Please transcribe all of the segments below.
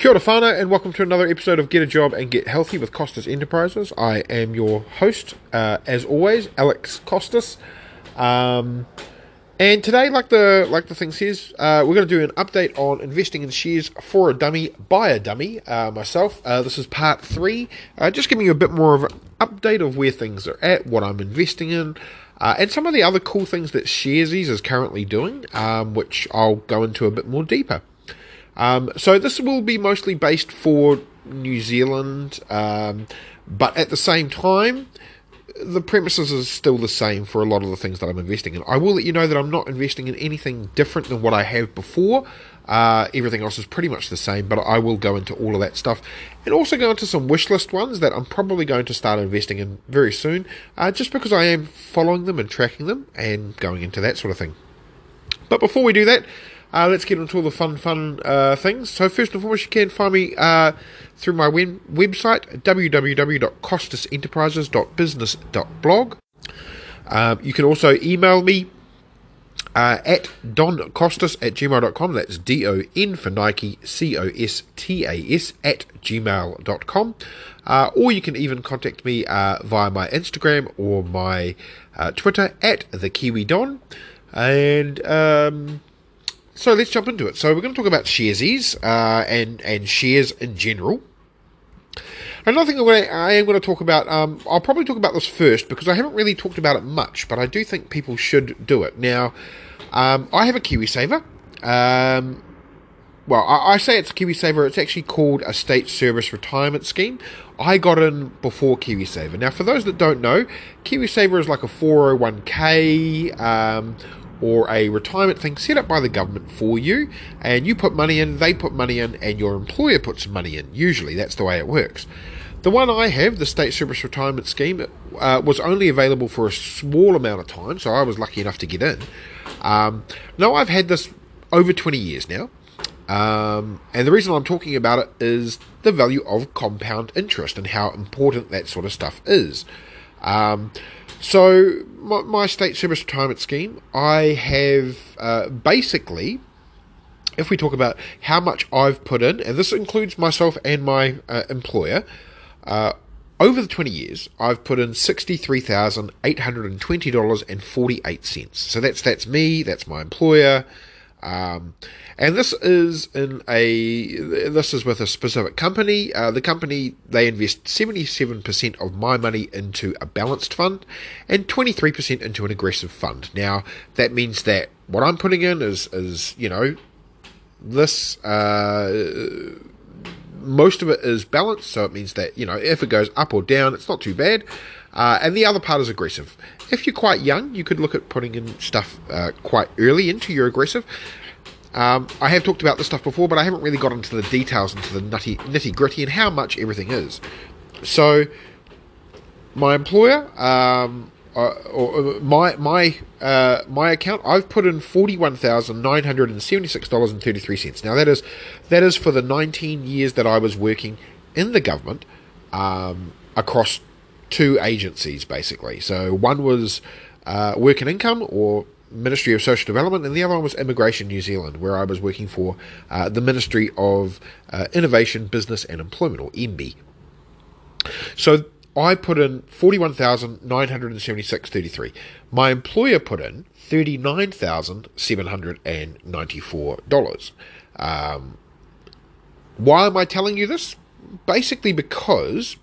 Kia ora whānau, and welcome to another episode of Get a Job and Get Healthy with Costas Enterprises. I am your host, uh, as always, Alex Costas. Um, and today, like the like the thing says, uh, we're going to do an update on investing in shares for a dummy by a dummy. Uh, myself, uh, this is part three. Uh, just giving you a bit more of an update of where things are at, what I'm investing in, uh, and some of the other cool things that Sharesies is currently doing, um, which I'll go into a bit more deeper. Um, so this will be mostly based for New Zealand, um, but at the same time, the premises is still the same for a lot of the things that I'm investing in. I will let you know that I'm not investing in anything different than what I have before. Uh, everything else is pretty much the same, but I will go into all of that stuff and also go into some wish list ones that I'm probably going to start investing in very soon, uh, just because I am following them and tracking them and going into that sort of thing. But before we do that, uh, let's get into all the fun, fun uh, things. So first and foremost, you can find me uh, through my web- website, www.costasenterprises.business.blog. Um, you can also email me uh, at doncostas at gmail.com. That's D O N for Nike, C O S T A S at gmail.com. Uh, or you can even contact me uh, via my Instagram or my uh, Twitter at the Kiwi Don. And um, so let's jump into it. So we're going to talk about sharesies uh, and and shares in general. Another thing to, I am going to talk about, um, I'll probably talk about this first because I haven't really talked about it much, but I do think people should do it. Now, um, I have a KiwiSaver. Um, well, I, I, say it's a KiwiSaver, it's actually called a state service retirement scheme. I got in before KiwiSaver. Now, for those that don't know, KiwiSaver is like a 401k um, or a retirement thing set up by the government for you, and you put money in, they put money in, and your employer puts money in. Usually, that's the way it works. The one I have, the State Service Retirement Scheme, uh, was only available for a small amount of time, so I was lucky enough to get in. Um, now, I've had this over 20 years now, um, and the reason I'm talking about it is the value of compound interest and how important that sort of stuff is. Um, so, my, my, state service retirement scheme, I have uh, basically, if we talk about how much I've put in, and this includes myself and my uh, employer, uh, over the 20 years, I've put in $63,820.48. So that's that's me, that's my employer, um, and this is in a this is with a specific company. Uh, the company they invest seventy seven percent of my money into a balanced fund, and twenty three percent into an aggressive fund. Now that means that what I'm putting in is is you know this. Uh, most of it is balanced, so it means that you know if it goes up or down, it's not too bad. Uh, and the other part is aggressive. If you're quite young, you could look at putting in stuff uh, quite early into your aggressive. Um, I have talked about this stuff before, but I haven't really got into the details, into the nutty, nitty gritty, and how much everything is. So, my employer, um, uh, or uh, my my uh, my account, I've put in forty one thousand nine hundred and seventy six dollars and thirty three cents. Now that is that is for the nineteen years that I was working in the government um, across two agencies, basically. So one was uh, Work and Income, or Ministry of Social Development, and the other one was Immigration New Zealand, where I was working for uh, the Ministry of uh, Innovation, Business and Employment, or MB. So I put in forty-one thousand nine hundred and seventy-six thirty-three. My employer put in thirty-nine thousand seven hundred and ninety-four dollars. Um, why am I telling you this? Basically, because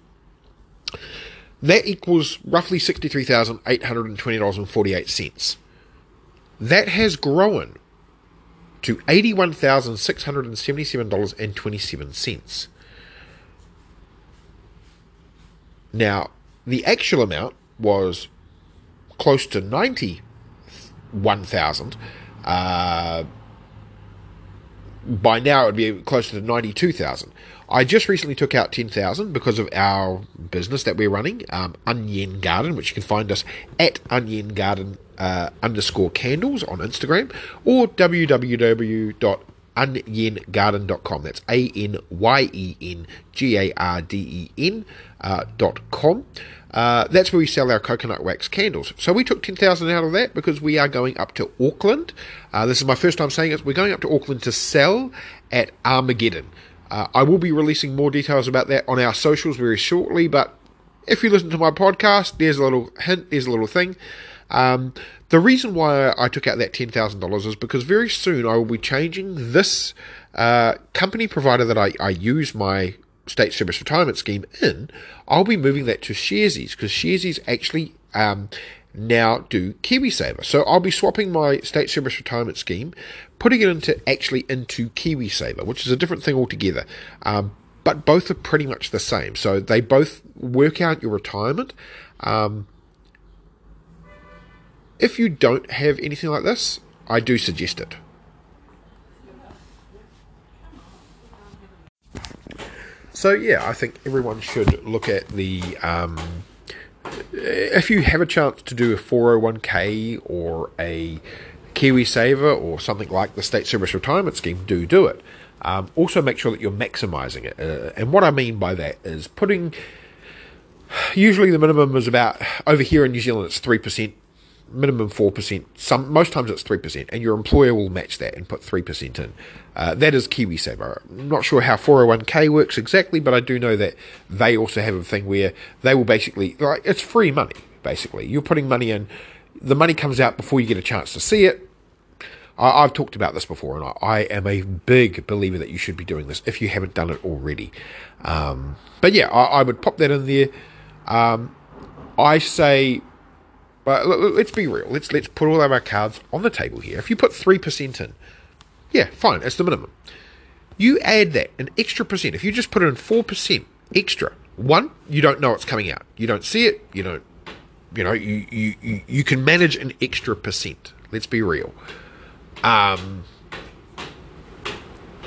that equals roughly sixty-three thousand eight hundred and twenty dollars and forty-eight cents. That has grown to $81,677.27. Now, the actual amount was close to 91,000. Uh, by now, it would be closer to 92,000. I just recently took out 10,000 because of our business that we're running, um, Anyen Garden, which you can find us at Anyen Garden uh, underscore candles on Instagram or www.anyengarden.com. That's A N Y E N G A R D E N uh, dot com. Uh, that's where we sell our coconut wax candles. So we took 10,000 out of that because we are going up to Auckland. Uh, this is my first time saying it. We're going up to Auckland to sell at Armageddon. Uh, I will be releasing more details about that on our socials very shortly, but if you listen to my podcast, there's a little hint, there's a little thing. Um, the reason why I took out that $10,000 is because very soon I will be changing this uh, company provider that I, I use my state service retirement scheme in. I'll be moving that to Sharesies because Sharesies actually um, now do KiwiSaver. So I'll be swapping my state service retirement scheme, putting it into actually into KiwiSaver, which is a different thing altogether. Um, but both are pretty much the same. So they both work out your retirement. Um, if you don't have anything like this, I do suggest it. So yeah, I think everyone should look at the. Um, if you have a chance to do a 401k or a KiwiSaver or something like the State Service Retirement Scheme, do do it. Um, also, make sure that you're maximizing it. Uh, and what I mean by that is putting. Usually, the minimum is about over here in New Zealand. It's three percent minimum 4%. Some Most times it's 3%, and your employer will match that and put 3% in. Uh, that is KiwiSaver. I'm not sure how 401k works exactly, but I do know that they also have a thing where they will basically, like, it's free money, basically. You're putting money in, the money comes out before you get a chance to see it. I, have talked about this before, and I, I, am a big believer that you should be doing this if you haven't done it already. Um, but yeah, I, I, would pop that in there. Um, I say but let's be real. Let's let's put all of our cards on the table here. If you put three percent in, yeah, fine, it's the minimum. You add that an extra percent. If you just put in four percent extra, one, you don't know it's coming out. You don't see it. You don't. You know, you you you, you can manage an extra percent. Let's be real. Um,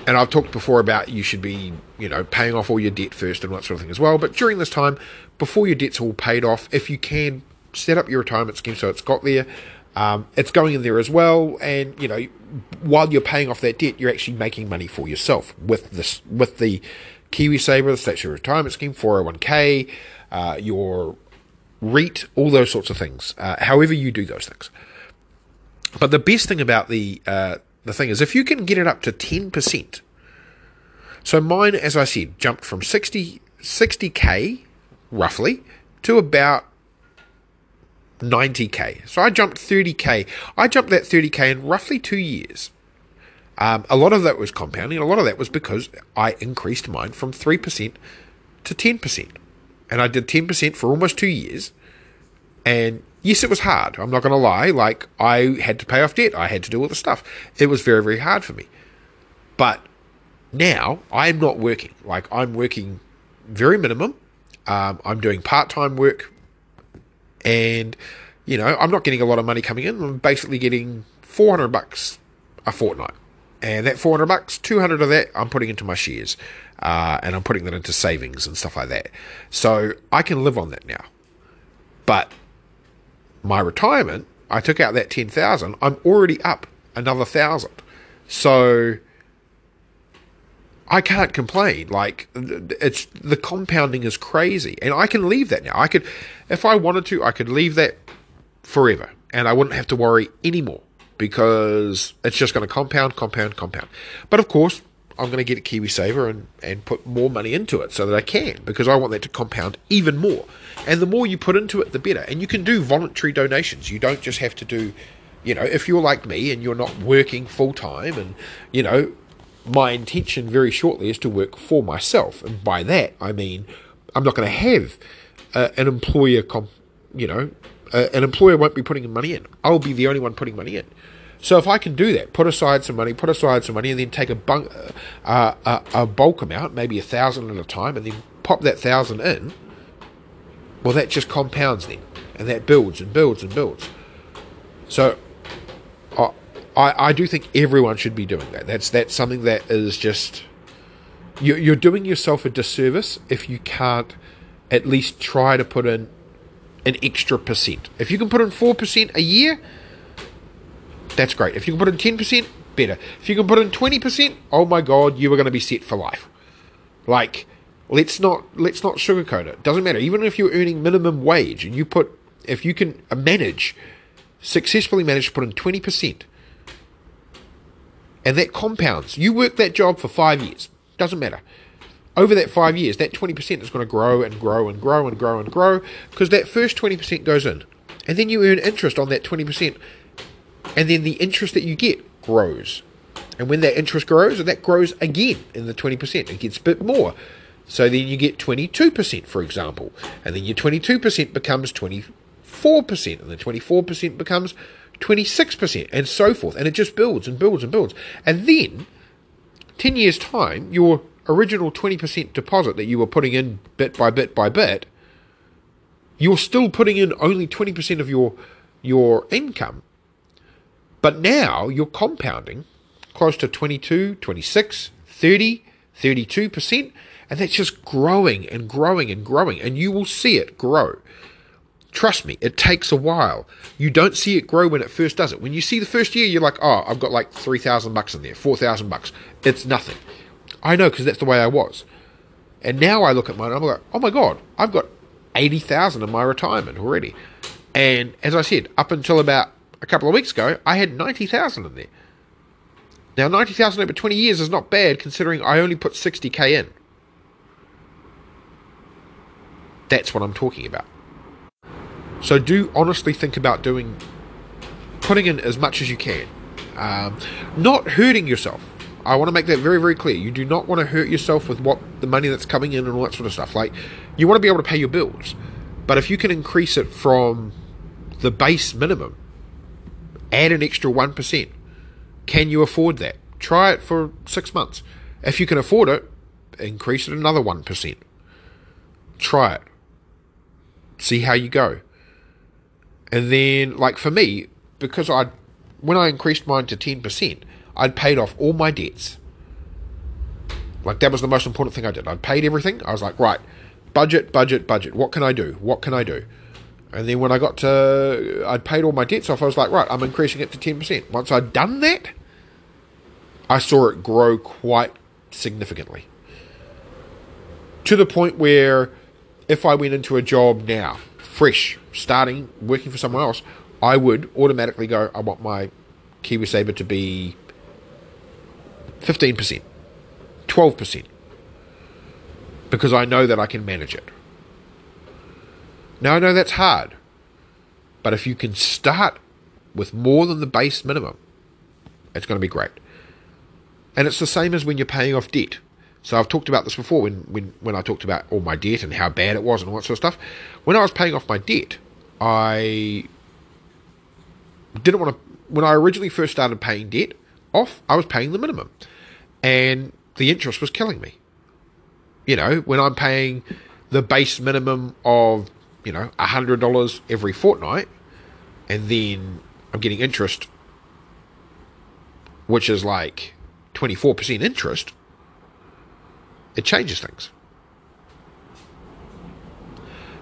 and I've talked before about you should be, you know, paying off all your debt first and that sort of thing as well. But during this time, before your debt's all paid off, if you can set up your retirement scheme so it's got there. Um, it's going in there as well, and you know, while you're paying off that debt, you're actually making money for yourself with this with the KiwiSaver, the statutory retirement scheme, 401k, uh, your REIT, all those sorts of things. Uh, however, you do those things. But the best thing about the uh, the thing is, if you can get it up to ten percent. So mine, as I said, jumped from 60 60k roughly to about 90k. So I jumped 30k. I jumped that 30k in roughly two years. Um, a lot of that was compounding. A lot of that was because I increased mine from 3% to 10%. And I did 10% for almost two years. And yes, it was hard. I'm not going to lie. Like, I had to pay off debt. I had to do all the stuff. It was very, very hard for me. But now I'm not working. Like, I'm working very minimum. Um, I'm doing part time work and you know I'm not getting a lot of money coming in. I'm basically getting 400 bucks a fortnight, and that 400 bucks, 200 of that I'm putting into my shares, uh, and I'm putting that into savings and stuff like that. So I can live on that now. But my retirement, I took out that 10,000. I'm already up another thousand. So I can't complain. Like it's the compounding is crazy, and I can leave that now. I could, if I wanted to, I could leave that forever, and I wouldn't have to worry anymore because it's just going to compound, compound, compound. But of course, I'm going to get a KiwiSaver and and put more money into it so that I can because I want that to compound even more. And the more you put into it, the better. And you can do voluntary donations. You don't just have to do you know, if you're like me and you're not working full time and, you know, my intention very shortly is to work for myself. And by that, I mean, I'm not going to have uh, an employer, comp- you know, uh, an employer won't be putting money in. I'll be the only one putting money in. So if I can do that, put aside some money, put aside some money, and then take a, bunk, uh, a, a bulk amount, maybe a thousand at a time, and then pop that thousand in, well, that just compounds then, and that builds and builds and builds. So I, I do think everyone should be doing that. That's that's something that is just you're, you're doing yourself a disservice if you can't at least try to put in an extra percent. If you can put in four percent a year, that's great. If you can put in ten percent, better. If you can put in twenty percent, oh my god, you are going to be set for life. Like, let's not let's not sugarcoat it. Doesn't matter. Even if you're earning minimum wage and you put, if you can manage, successfully manage to put in twenty percent and that compounds. You work that job for five years. Doesn't matter. Over that five years, that 20% is going to grow and grow and grow and grow and grow because that first 20% goes in. And then you earn interest on that 20%. And then the interest that you get grows. And when that interest grows, that grows again in the 20%. It gets a bit more. So then you get 22%, for example. And then your 22% becomes 24%. And the 24% becomes 26%, and so forth. And it just builds and builds and builds. And then, 10 years' time, your original 20% deposit that you were putting in bit by bit by bit, you're still putting in only 20% of your your income. But now you're compounding close to 22, 26, 30, 32%, and that's just growing and growing and growing, and you will see it grow. Trust me, it takes a while. You don't see it grow when it first does it. When you see the first year, you're like, oh, I've got like 3,000 bucks in there, 4,000 bucks. It's nothing. I know because that's the way I was. And now I look at mine I'm like, oh my God, I've got 80,000 in my retirement already. And as I said, up until about a couple of weeks ago, I had 90,000 in there. Now, 90,000 over 20 years is not bad considering I only put 60k in. That's what I'm talking about. So do honestly think about doing, putting in as much as you can. Um, not hurting yourself. I want to make that very, very clear. You do not want to hurt yourself with what the money that's coming in and all that sort of stuff. Like, you want to be able to pay your bills. But if you can increase it from the base minimum, add an extra 1%. Can you afford that? Try it for six months. If you can afford it, increase it another 1%. Try it. See how you go. And then, like for me, because I, when I increased mine to 10%, I'd paid off all my debts. Like that was the most important thing I did. I'd paid everything. I was like, right, budget, budget, budget. What can I do? What can I do? And then when I got to, I'd paid all my debts off. I was like, right, I'm increasing it to 10%. Once I'd done that, I saw it grow quite significantly. To the point where if I went into a job now, fresh, starting, working for someone else, I would automatically go, I want my KiwiSaver to be 15%, 12%, because I know that I can manage it. Now, I know that's hard, but if you can start with more than the base minimum, it's going to be great. And it's the same as when you're paying off debt. So I've talked about this before when, when, when I talked about all my debt and how bad it was and all that sort of stuff. When I was paying off my debt, I didn't want to. When I originally first started paying debt off, I was paying the minimum, and the interest was killing me. You know, when I'm paying the base minimum of you know, $100 every fortnight, and then I'm getting interest, which is like 24% interest, it changes things.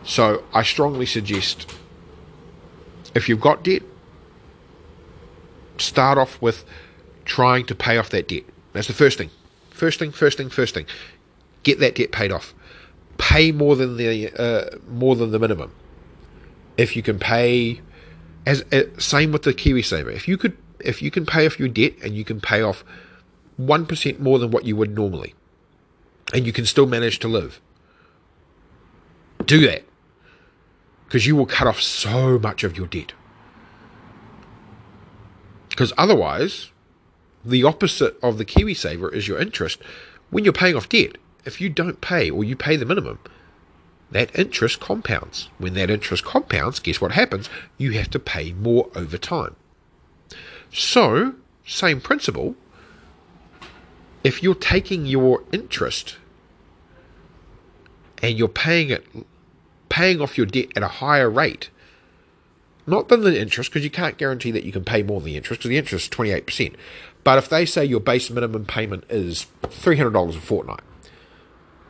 So I strongly suggest if you've got debt, start off with trying to pay off that debt. That's the first thing. First thing, first thing, first thing. Get that debt paid off pay more than the uh, more than the minimum. If you can pay, as uh, same with the KiwiSaver, if you could, if you can pay off your debt and you can pay off one percent more than what you would normally, and you can still manage to live, do that because you will cut off so much of your debt. Because otherwise, the opposite of the KiwiSaver is your interest when you're paying off debt if you don't pay or you pay the minimum, that interest compounds. When that interest compounds, guess what happens? You have to pay more over time. So, same principle. If you're taking your interest and you're paying it, paying off your debt at a higher rate, not than the interest, because you can't guarantee that you can pay more than the interest, because the interest is 28%. But if they say your base minimum payment is $300 a fortnight,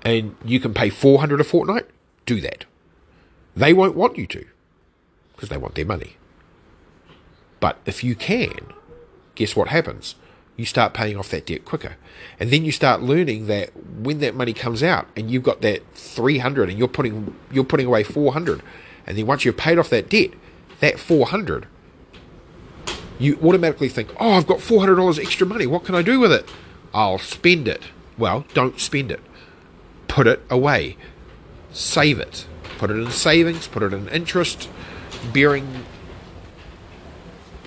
and you can pay 400 a fortnight, do that. They won't want you to because they want their money. But if you can, guess what happens? You start paying off that debt quicker. And then you start learning that when that money comes out and you've got that 300 and you're putting you're putting away 400 and then once you've paid off that debt, that 400 you automatically think, "Oh, I've got $400 extra money. What can I do with it?" I'll spend it Well, don't spend it. Put it away. Save it. Put it in savings, put it in interest, bearing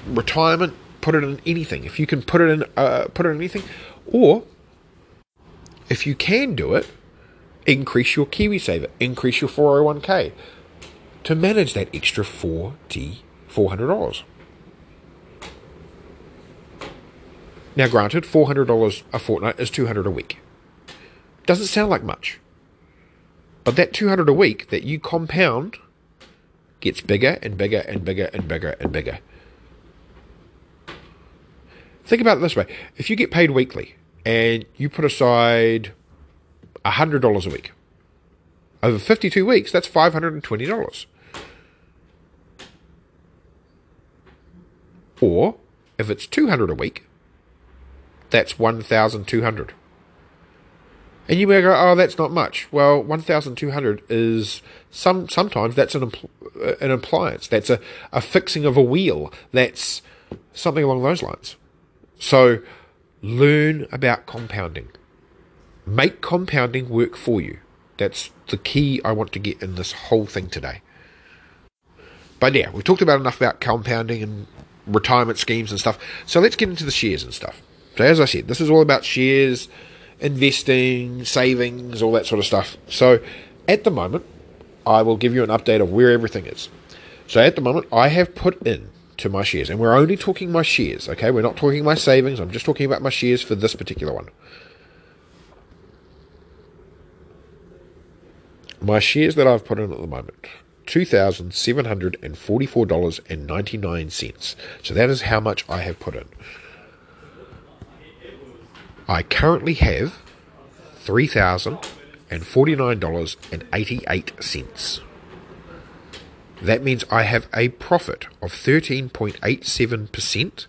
retirement, put it in anything. If you can put it in uh, put it in anything or if you can do it, increase your KiwiSaver, increase your 401k to manage that extra 40 $400. Now, granted, $400 a fortnight is 200 a week. Doesn't sound like much. But that 200 a week that you compound gets bigger and bigger and bigger and bigger and bigger. Think about it this way if you get paid weekly and you put aside $100 a week, over 52 weeks, that's $520. Or if it's 200 a week, that's 1,200. And you may go, oh, that's not much. Well, 1,200 is some. Sometimes that's an uh, an appliance. That's a, a fixing of a wheel. That's something along those lines. So, learn about compounding. Make compounding work for you. That's the key I want to get in this whole thing today. But yeah, we've talked about enough about compounding and retirement schemes and stuff. So let's get into the shares and stuff. So as I said, this is all about shares, investing, savings, all that sort of stuff. So at the moment, I will give you an update of where everything is. So at the moment, I have put in to my shares, and we're only talking my shares, okay? We're not talking my savings. I'm just talking about my shares for this particular one. My shares that I've put in at the moment $2,744.99. So that is how much I have put in. I currently have $3,049.88. That means I have a profit of 13.87%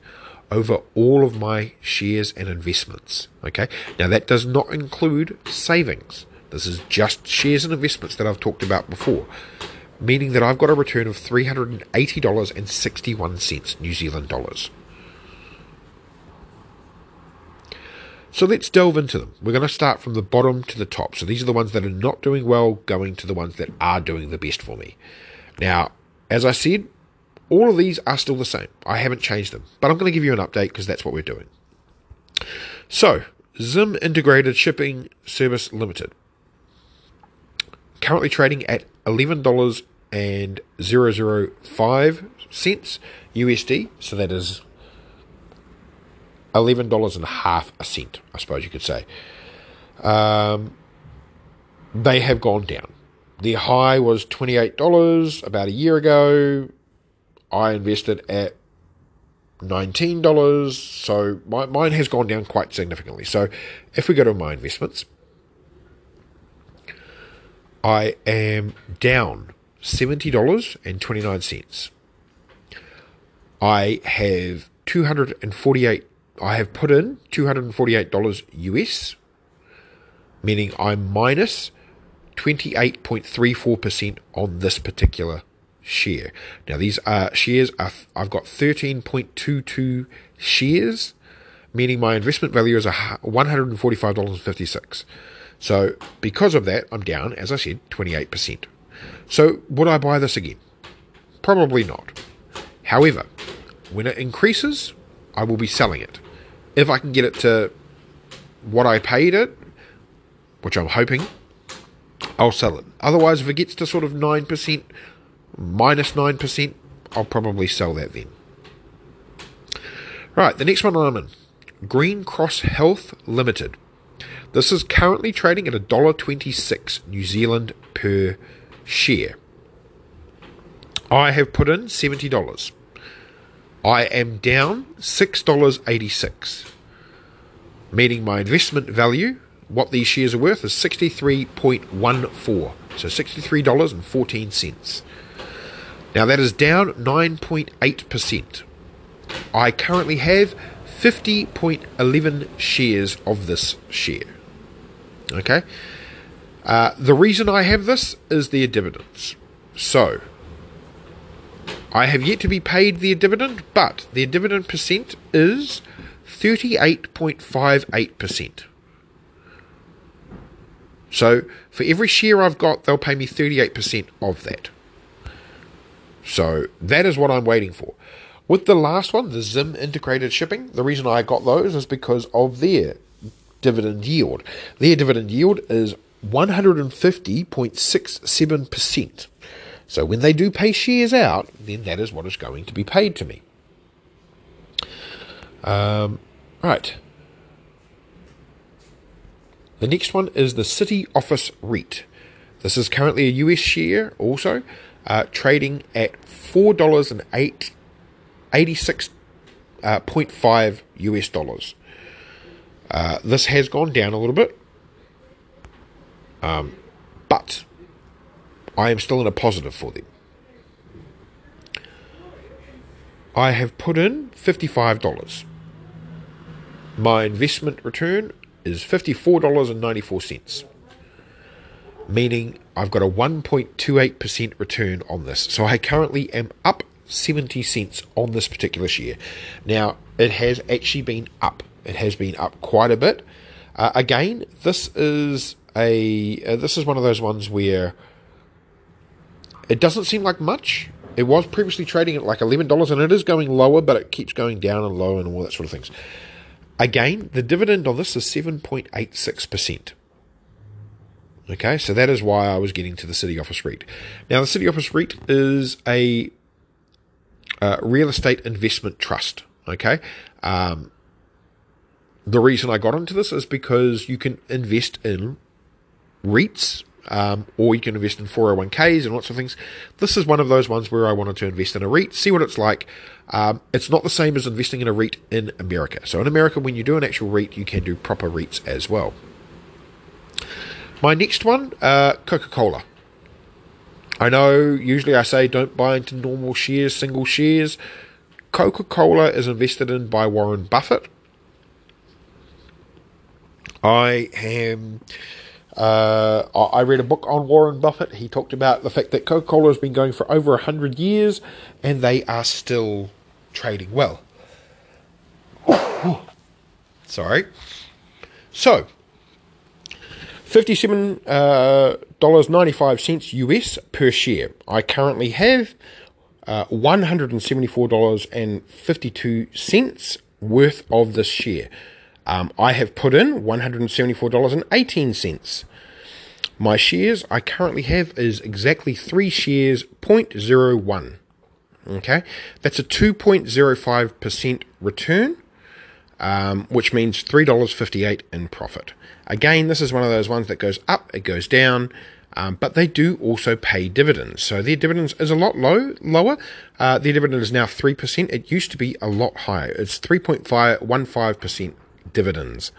over all of my shares and investments. Okay, now that does not include savings. This is just shares and investments that I've talked about before meaning that I've got a return of $380.61 New Zealand dollars. So let's delve into them. We're going to start from the bottom to the top. So these are the ones that are not doing well, going to the ones that are doing the best for me. Now, as I said, all of these are still the same. I haven't changed them, but I'm going to give you an update because that's what we're doing. So, Zim Integrated Shipping Service Limited. Currently trading at $11 and 005 cents USD. So that is eleven dollars and a half a cent, I suppose you could say. Um, they have gone down. The high was twenty eight dollars about a year ago. I invested at nineteen dollars, so my, mine has gone down quite significantly. So if we go to my investments, I am down $70.29. I have 248 I have put in $248 US, meaning I'm minus 28.34% on this particular share. Now these are shares are I've got 13.22 shares, meaning my investment value is $145.56. So because of that, I'm down, as I said, 28%. So, would I buy this again? Probably not. However, when it increases, I will be selling it. If I can get it to what I paid it, which I'm hoping, I'll sell it. Otherwise, if it gets to sort of 9%, minus 9%, I'll probably sell that then. Right, the next one I'm in Green Cross Health Limited. This is currently trading at $1.26 New Zealand per share. I have put in $70. I am down $6.86, meaning my investment value, what these shares are worth, is 63.14. So $63.14. Now that is down 9.8%. I currently have 50.11 shares of this share. Okay? Uh, the reason I have this is their dividends. So, I have yet to be paid their dividend, but their dividend percent is 38.58%. So for every share I've got, they'll pay me 38% of that. So that is what I'm waiting for. With the last one, the Zim integrated shipping, the reason I got those is because of their dividend yield. Their dividend yield is 150.67%. So when they do pay shares out, then that is what is going to be paid to me. Um, right. The next one is the City Office REIT. This is currently a US share also, uh, trading at $4.86.5 US dollars. Uh, this has gone down a little bit, um, but I am still in a positive for them. I have put in $55. My investment return is $54.94, meaning I've got a 1.28% return on this. So I currently am up 70 cents on this particular share. Now, it has actually been up. It has been up quite a bit. Uh, again, this is a uh, this is one of those ones where it doesn't seem like much. It was previously trading at like eleven dollars, and it is going lower, but it keeps going down and low and all that sort of things. Again, the dividend on this is 7.86%. Okay, so that is why I was getting to the City Office REIT. Now, the City Office REIT is a uh, real estate investment trust. Okay, um, the reason I got into this is because you can invest in REITs, um, or you can invest in 401ks and lots of things. This is one of those ones where I wanted to invest in a REIT, see what it's like. Um, it's not the same as investing in a REIT in America. So in America, when you do an actual REIT, you can do proper REITs as well. My next one, uh, Coca Cola. I know usually I say don't buy into normal shares, single shares. Coca Cola is invested in by Warren Buffett. I am uh, I read a book on Warren Buffett. He talked about the fact that Coca Cola has been going for over 100 years and they are still trading well. Sorry. So, $57.95 US per share. I currently have uh, $174.52 worth of this share. Um, I have put in $174.18. My shares I currently have is exactly three shares, 0.01. Okay, that's a 2.05% return, um, which means $3.58 in profit. Again, this is one of those ones that goes up, it goes down. Um, but they do also pay dividends. So their dividends is a lot low, lower. Uh, their dividend is now 3%. It used to be a lot higher. It's 3.15% dividends.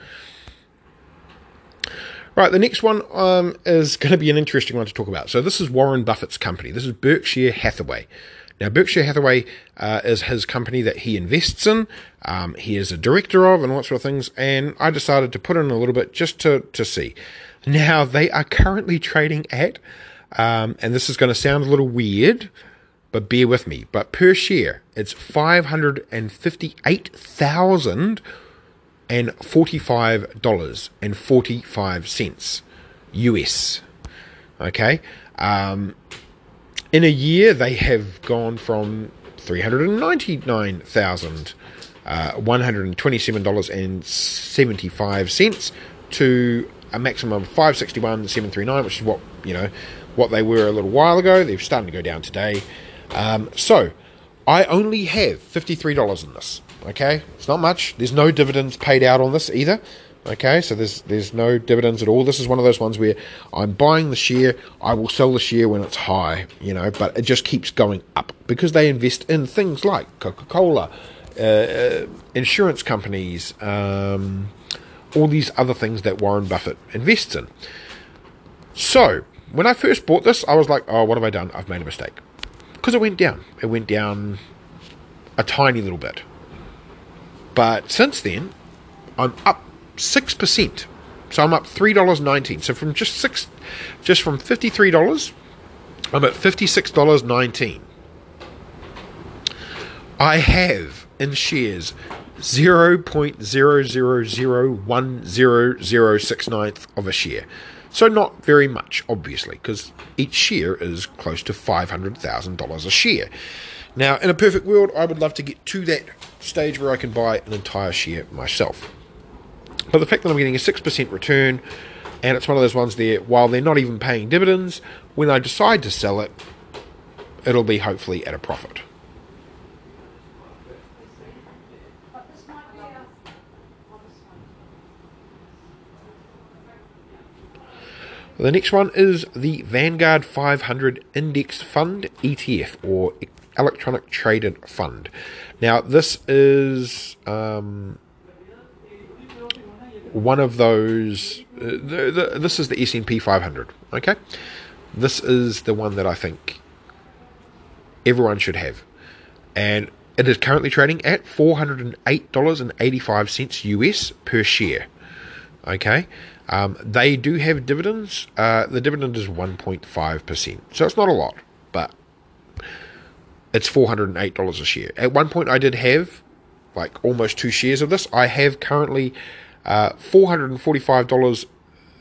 Right, the next one um, is going to be an interesting one to talk about. So, this is Warren Buffett's company. This is Berkshire Hathaway. Now, Berkshire Hathaway uh, is his company that he invests in. Um, he is a director of and all sort of things. And I decided to put in a little bit just to, to see. Now, they are currently trading at, um, and this is going to sound a little weird, but bear with me. But per share, it's 558,000 and $45.45 US. Okay? Um, in a year, they have gone from 399,000. Uh, $127.75 to a maximum of 561.739, which is what you know what they were a little while ago. They're starting to go down today. Um, so I only have $53 in this. Okay, it's not much. There's no dividends paid out on this either. Okay, so there's there's no dividends at all. This is one of those ones where I'm buying the share, I will sell the share when it's high, you know, but it just keeps going up because they invest in things like Coca-Cola, uh, uh, insurance companies, um, all these other things that Warren Buffett invests in. So when I first bought this, I was like, oh, what have I done? I've made a mistake because it went down. It went down a tiny little bit. But since then, I'm up six percent. So I'm up three dollars nineteen. So from just six, just from fifty three dollars, I'm at fifty six dollars nineteen. I have in shares 0.0001069th of a share. So not very much, obviously, because each share is close to $500,000 a share. Now, in a perfect world, I would love to get to that stage where I can buy an entire share myself. But the fact that I'm getting a 6% return, and it's one of those ones there, while they're not even paying dividends, when I decide to sell it, it'll be hopefully at a profit. The next one is the Vanguard 500 Index Fund ETF or Electronic Traded Fund. Now, this is um, one of those. Uh, the, the, this is the S&P 500. Okay, this is the one that I think everyone should have, and it is currently trading at four hundred and eight dollars and eighty five cents US per share. Okay, um, they do have dividends. Uh, the dividend is 1.5%. So it's not a lot, but it's $408 a share. At one point, I did have like almost two shares of this. I have currently uh, $445.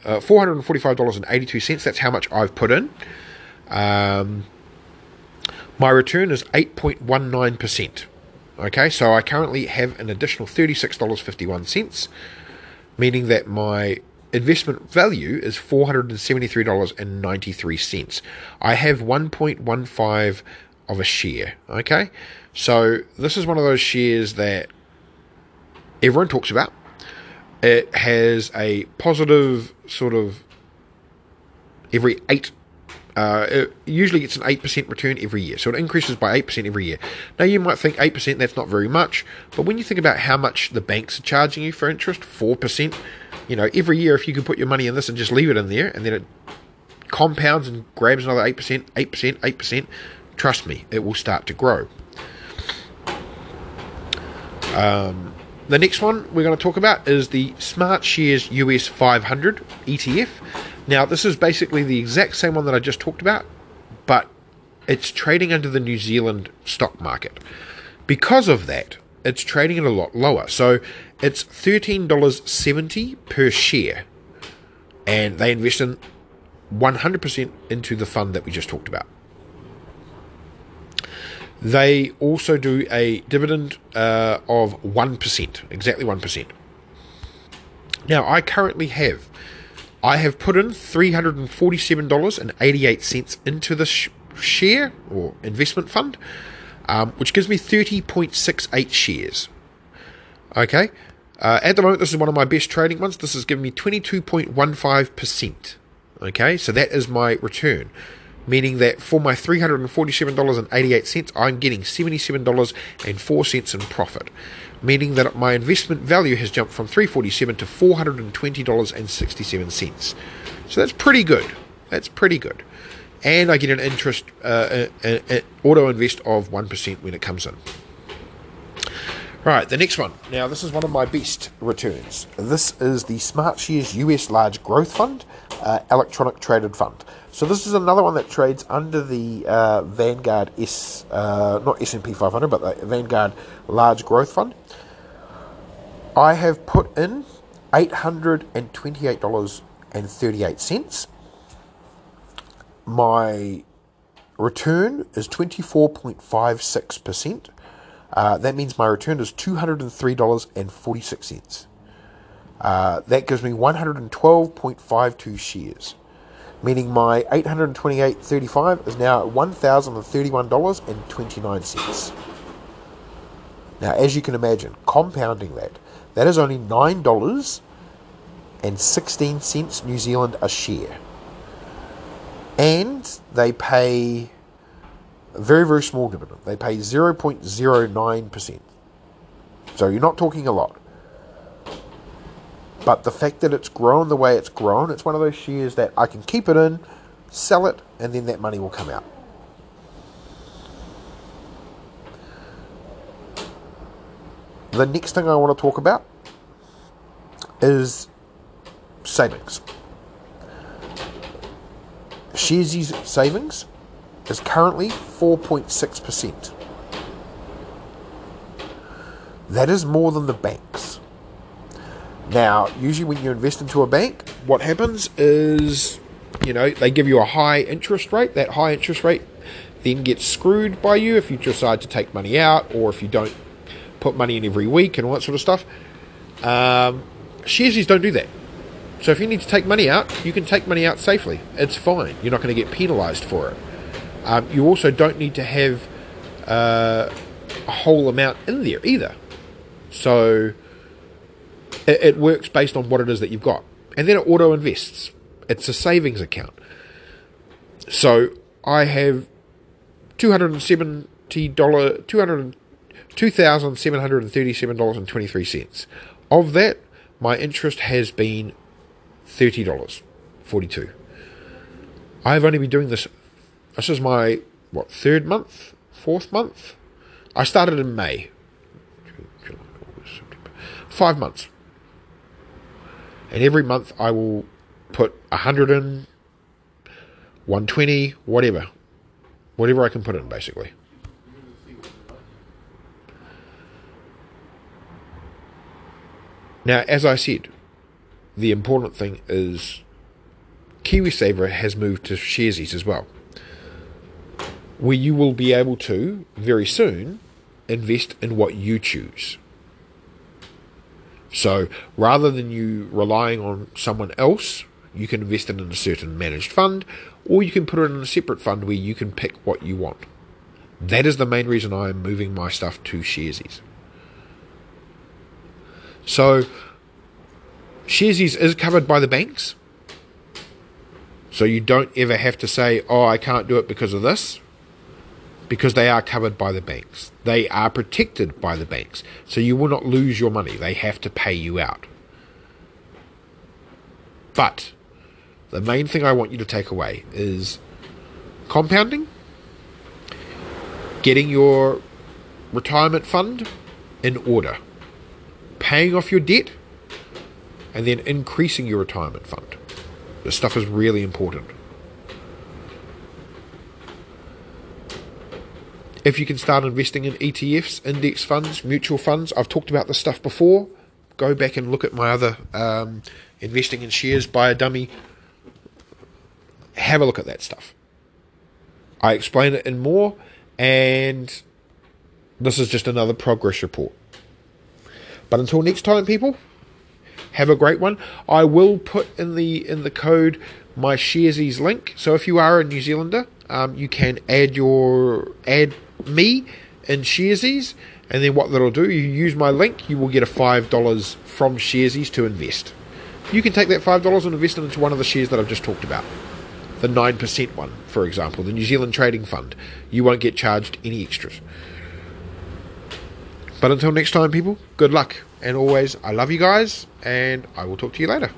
Uh, $445.82. That's how much I've put in. Um, my return is 8.19%. Okay, so I currently have an additional $36.51, meaning that my investment value is $473.93. I have 1.15 of a share. Okay, so this is one of those shares that everyone talks about. It has a positive sort of every eight. Uh, it usually gets an 8% return every year. So it increases by 8% every year. Now, you might think 8% that's not very much, but when you think about how much the banks are charging you for interest, 4%, you know, every year if you can put your money in this and just leave it in there and then it compounds and grabs another 8%, 8%, 8%, trust me, it will start to grow. Um, the next one we're going to talk about is the Smart Shares US 500 ETF. Now, this is basically the exact same one that I just talked about, but it's trading under the New Zealand stock market. Because of that, it's trading at a lot lower. So it's $13.70 per share. And they invest in 100% into the fund that we just talked about. They also do a dividend uh, of 1%, exactly 1%. Now, I currently have, I have put in $347.88 into this sh- share or investment fund, um, which gives me 30.68 shares. Okay, uh, at the moment, this is one of my best trading ones. This has given me 22.15%. Okay, so that is my return, meaning that for my $347.88, I'm getting $77.04 in profit, meaning that my investment value has jumped from 347 to $420.67. So that's pretty good. That's pretty good. And I get an interest uh, uh, uh, auto invest of 1% when it comes in. Right, the next one. Now, this is one of my best returns. This is the Smart Shares US Large Growth Fund, uh, electronic traded fund. So this is another one that trades under the uh, Vanguard S, uh, not S&P 500, but the Vanguard Large Growth Fund. I have put in $828.38. My return is 24.56%. Uh, that means my return is $203.46. Uh, that gives me 112.52 shares, meaning my 828.35 is now at $1,031.29. Now, as you can imagine, compounding that, that is only $9.16 New Zealand a share. And they pay a very, very small dividend. They pay 0.09%. So you're not talking a lot. But the fact that it's grown the way it's grown, it's one of those shares that I can keep it in, sell it, and then that money will come out. The next thing I want to talk about is savings. Sharesies savings is currently 4.6%. That is more than the banks. Now, usually when you invest into a bank, what happens is, you know, they give you a high interest rate. That high interest rate then gets screwed by you if you decide to take money out or if you don't put money in every week and all that sort of stuff. Um, sharesies don't do that. So if you need to take money out, you can take money out safely. It's fine. You're not going to get penalised for it. Um, you also don't need to have uh, a whole amount in there either. So it, it works based on what it is that you've got. And then it auto invests. It's a savings account. So I have $270, $200, $2,737.23. Of that, my interest has been $30, 42 I've only been doing this, this is my, what, third month? Fourth month? I started in May. Five months. And every month I will put 100 in, 120, whatever. Whatever I can put in, basically. Now, as I said, the important thing is KiwiSaver has moved to Sharesies as well, where you will be able to, very soon, invest in what you choose. So rather than you relying on someone else, you can invest it in a certain managed fund, or you can put it in a separate fund where you can pick what you want. That is the main reason I am moving my stuff to Sharesies. So, Sharesies is covered by the banks. So you don't ever have to say, oh, I can't do it because of this because they are covered by the banks. They are protected by the banks. So you will not lose your money. They have to pay you out. But the main thing I want you to take away is compounding, getting your retirement fund in order, paying off your debt, and then increasing your retirement fund. This stuff is really important. If you can start investing in ETFs, index funds, mutual funds, I've talked about this stuff before. Go back and look at my other um, investing in shares by a dummy. Have a look at that stuff. I explain it in more, and this is just another progress report. But until next time, people, have a great one. I will put in the in the code my Sharesies link. So if you are a New Zealander, um, you can add your add me in Sharesies, and then what that'll do, you use my link, you will get a five dollars from Sharesies to invest. You can take that five dollars and invest it into one of the shares that I've just talked about. The nine percent one, for example, the New Zealand Trading Fund. You won't get charged any extras. But until next time, people, good luck. And always, I love you guys, and I will talk to you later.